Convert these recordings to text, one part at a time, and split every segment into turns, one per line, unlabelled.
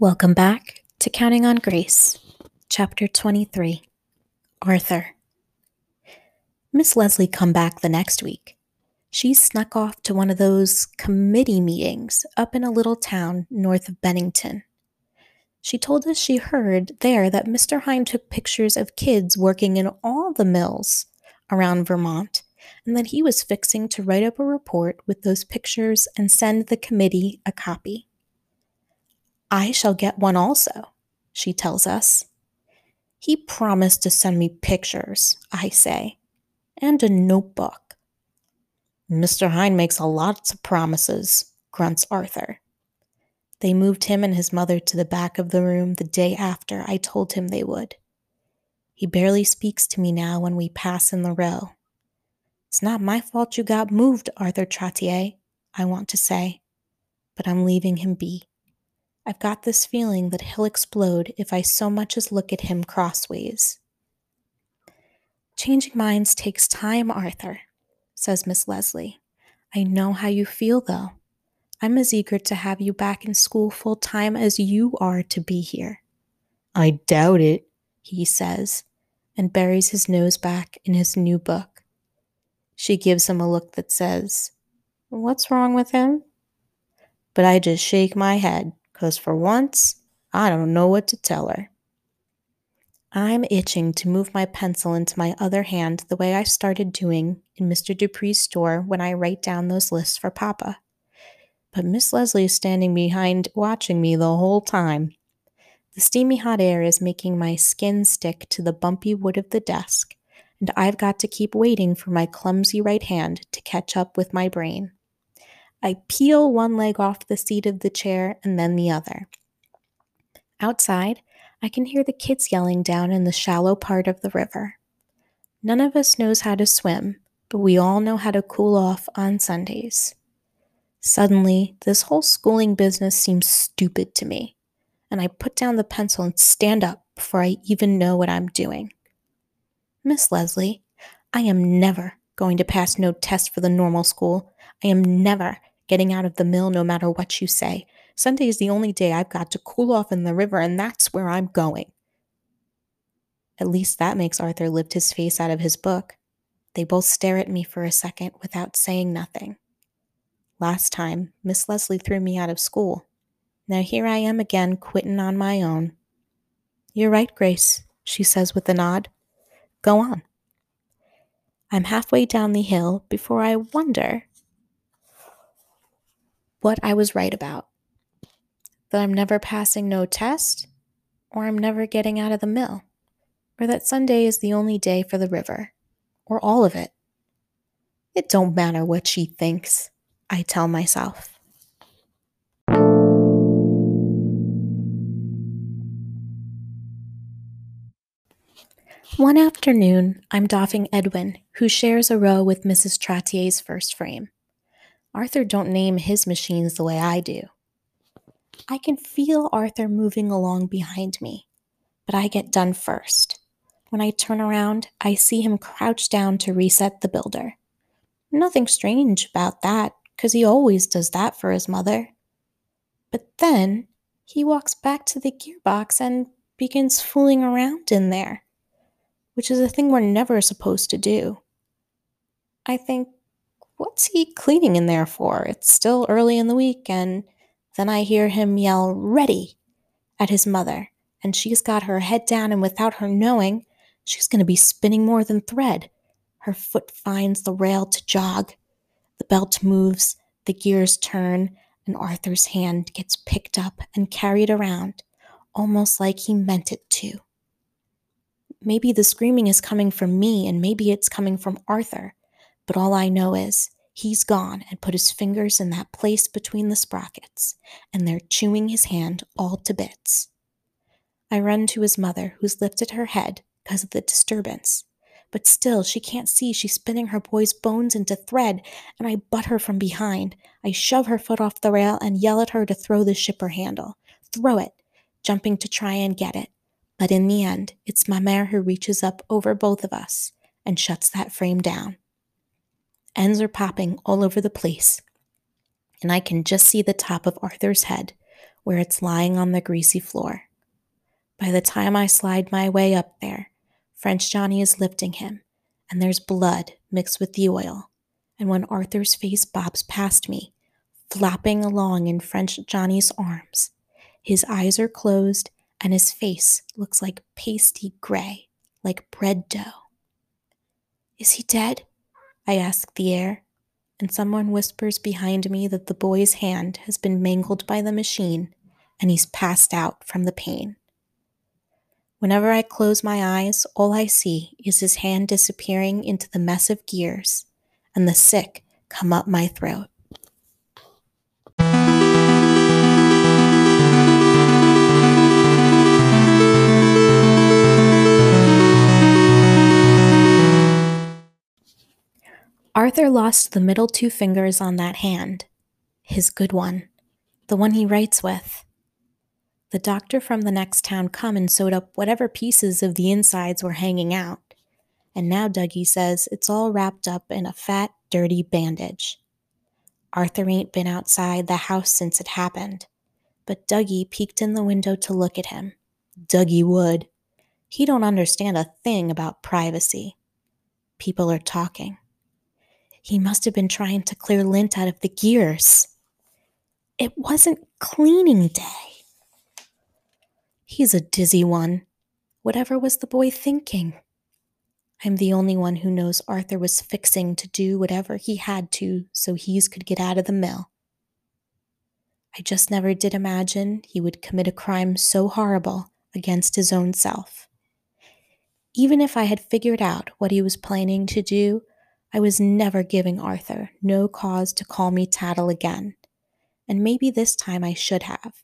Welcome back to Counting on Grace, Chapter 23 Arthur. Miss Leslie come back the next week. She snuck off to one of those committee meetings up in a little town north of Bennington. She told us she heard there that Mr. Hine took pictures of kids working in all the mills around Vermont and that he was fixing to write up a report with those pictures and send the committee a copy. I shall get one also, she tells us. He promised to send me pictures, I say, and a notebook. Mr. Hine makes a lots of promises, grunts Arthur. They moved him and his mother to the back of the room the day after I told him they would. He barely speaks to me now when we pass in the row. It's not my fault you got moved, Arthur Trottier, I want to say, but I'm leaving him be. I've got this feeling that he'll explode if I so much as look at him crossways. Changing minds takes time, Arthur, says Miss Leslie. I know how you feel, though. I'm as eager to have you back in school full time as you are to be here. I doubt it, he says, and buries his nose back in his new book. She gives him a look that says, What's wrong with him? But I just shake my head because for once, I don't know what to tell her. I'm itching to move my pencil into my other hand the way I started doing in Mr. Dupree's store when I write down those lists for Papa. But Miss Leslie is standing behind watching me the whole time. The steamy hot air is making my skin stick to the bumpy wood of the desk, and I've got to keep waiting for my clumsy right hand to catch up with my brain. I peel one leg off the seat of the chair and then the other. Outside, I can hear the kids yelling down in the shallow part of the river. None of us knows how to swim, but we all know how to cool off on Sundays. Suddenly, this whole schooling business seems stupid to me, and I put down the pencil and stand up before I even know what I'm doing. Miss Leslie, I am never going to pass no test for the normal school. I am never getting out of the mill no matter what you say. Sunday is the only day I've got to cool off in the river, and that's where I'm going. At least that makes Arthur lift his face out of his book. They both stare at me for a second without saying nothing. Last time, Miss Leslie threw me out of school. Now here I am again, quitting on my own. You're right, Grace, she says with a nod. Go on. I'm halfway down the hill before I wonder what I was right about. That I'm never passing no test, or I'm never getting out of the mill, or that Sunday is the only day for the river, or all of it. It don't matter what she thinks, I tell myself. One afternoon, I'm doffing Edwin, who shares a row with Mrs. Trottier's first frame. Arthur don't name his machines the way I do. I can feel Arthur moving along behind me, but I get done first. When I turn around, I see him crouch down to reset the builder. Nothing strange about that, because he always does that for his mother. But then he walks back to the gearbox and begins fooling around in there, which is a thing we're never supposed to do. I think What's he cleaning in there for? It's still early in the week, and then I hear him yell, Ready! at his mother, and she's got her head down, and without her knowing, she's going to be spinning more than thread. Her foot finds the rail to jog. The belt moves, the gears turn, and Arthur's hand gets picked up and carried around, almost like he meant it to. Maybe the screaming is coming from me, and maybe it's coming from Arthur. But all I know is he's gone and put his fingers in that place between the sprockets, and they're chewing his hand all to bits. I run to his mother, who's lifted her head because of the disturbance. But still, she can't see she's spinning her boy's bones into thread, and I butt her from behind. I shove her foot off the rail and yell at her to throw the shipper handle. Throw it, jumping to try and get it. But in the end, it's Ma Mère who reaches up over both of us and shuts that frame down. Ends are popping all over the place, and I can just see the top of Arthur's head, where it's lying on the greasy floor. By the time I slide my way up there, French Johnny is lifting him, and there's blood mixed with the oil. And when Arthur's face bobs past me, flapping along in French Johnny's arms, his eyes are closed and his face looks like pasty gray, like bread dough. Is he dead? I ask the air, and someone whispers behind me that the boy's hand has been mangled by the machine and he's passed out from the pain. Whenever I close my eyes, all I see is his hand disappearing into the mess of gears and the sick come up my throat. Arthur lost the middle two fingers on that hand, his good one, the one he writes with. The doctor from the next town come and sewed up whatever pieces of the insides were hanging out. And now Dougie says it's all wrapped up in a fat, dirty bandage. Arthur ain't been outside the house since it happened, but Dougie peeked in the window to look at him. Dougie would. He don't understand a thing about privacy. People are talking. He must have been trying to clear lint out of the gears. It wasn't cleaning day. He's a dizzy one. Whatever was the boy thinking? I'm the only one who knows Arthur was fixing to do whatever he had to so Hees could get out of the mill. I just never did imagine he would commit a crime so horrible against his own self. Even if I had figured out what he was planning to do, I was never giving Arthur no cause to call me tattle again. And maybe this time I should have.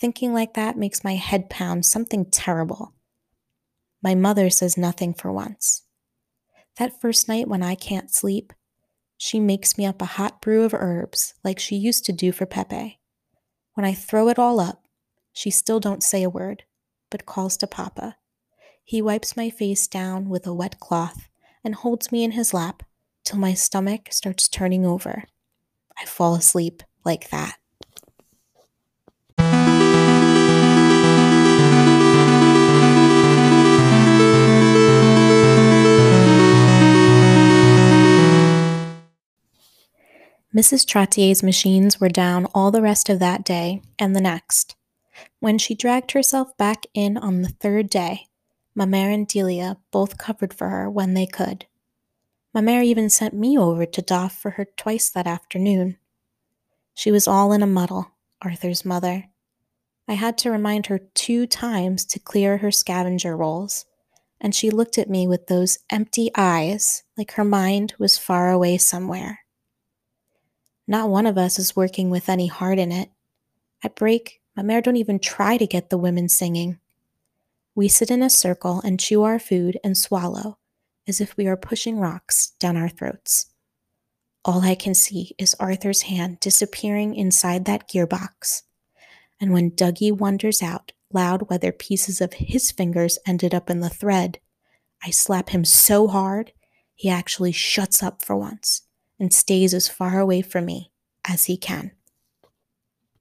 Thinking like that makes my head pound something terrible. My mother says nothing for once. That first night when I can't sleep, she makes me up a hot brew of herbs like she used to do for Pepe. When I throw it all up, she still don't say a word, but calls to Papa. He wipes my face down with a wet cloth and holds me in his lap till my stomach starts turning over. I fall asleep like that. Mrs. Trottier's machines were down all the rest of that day and the next. When she dragged herself back in on the third day, Ma Mère and Delia both covered for her when they could. Ma Mère even sent me over to doff for her twice that afternoon. She was all in a muddle, Arthur's mother. I had to remind her two times to clear her scavenger rolls, and she looked at me with those empty eyes like her mind was far away somewhere. Not one of us is working with any heart in it. At break, Ma Mère don't even try to get the women singing. We sit in a circle and chew our food and swallow as if we are pushing rocks down our throats. All I can see is Arthur's hand disappearing inside that gearbox. And when Dougie wonders out loud whether pieces of his fingers ended up in the thread, I slap him so hard he actually shuts up for once and stays as far away from me as he can.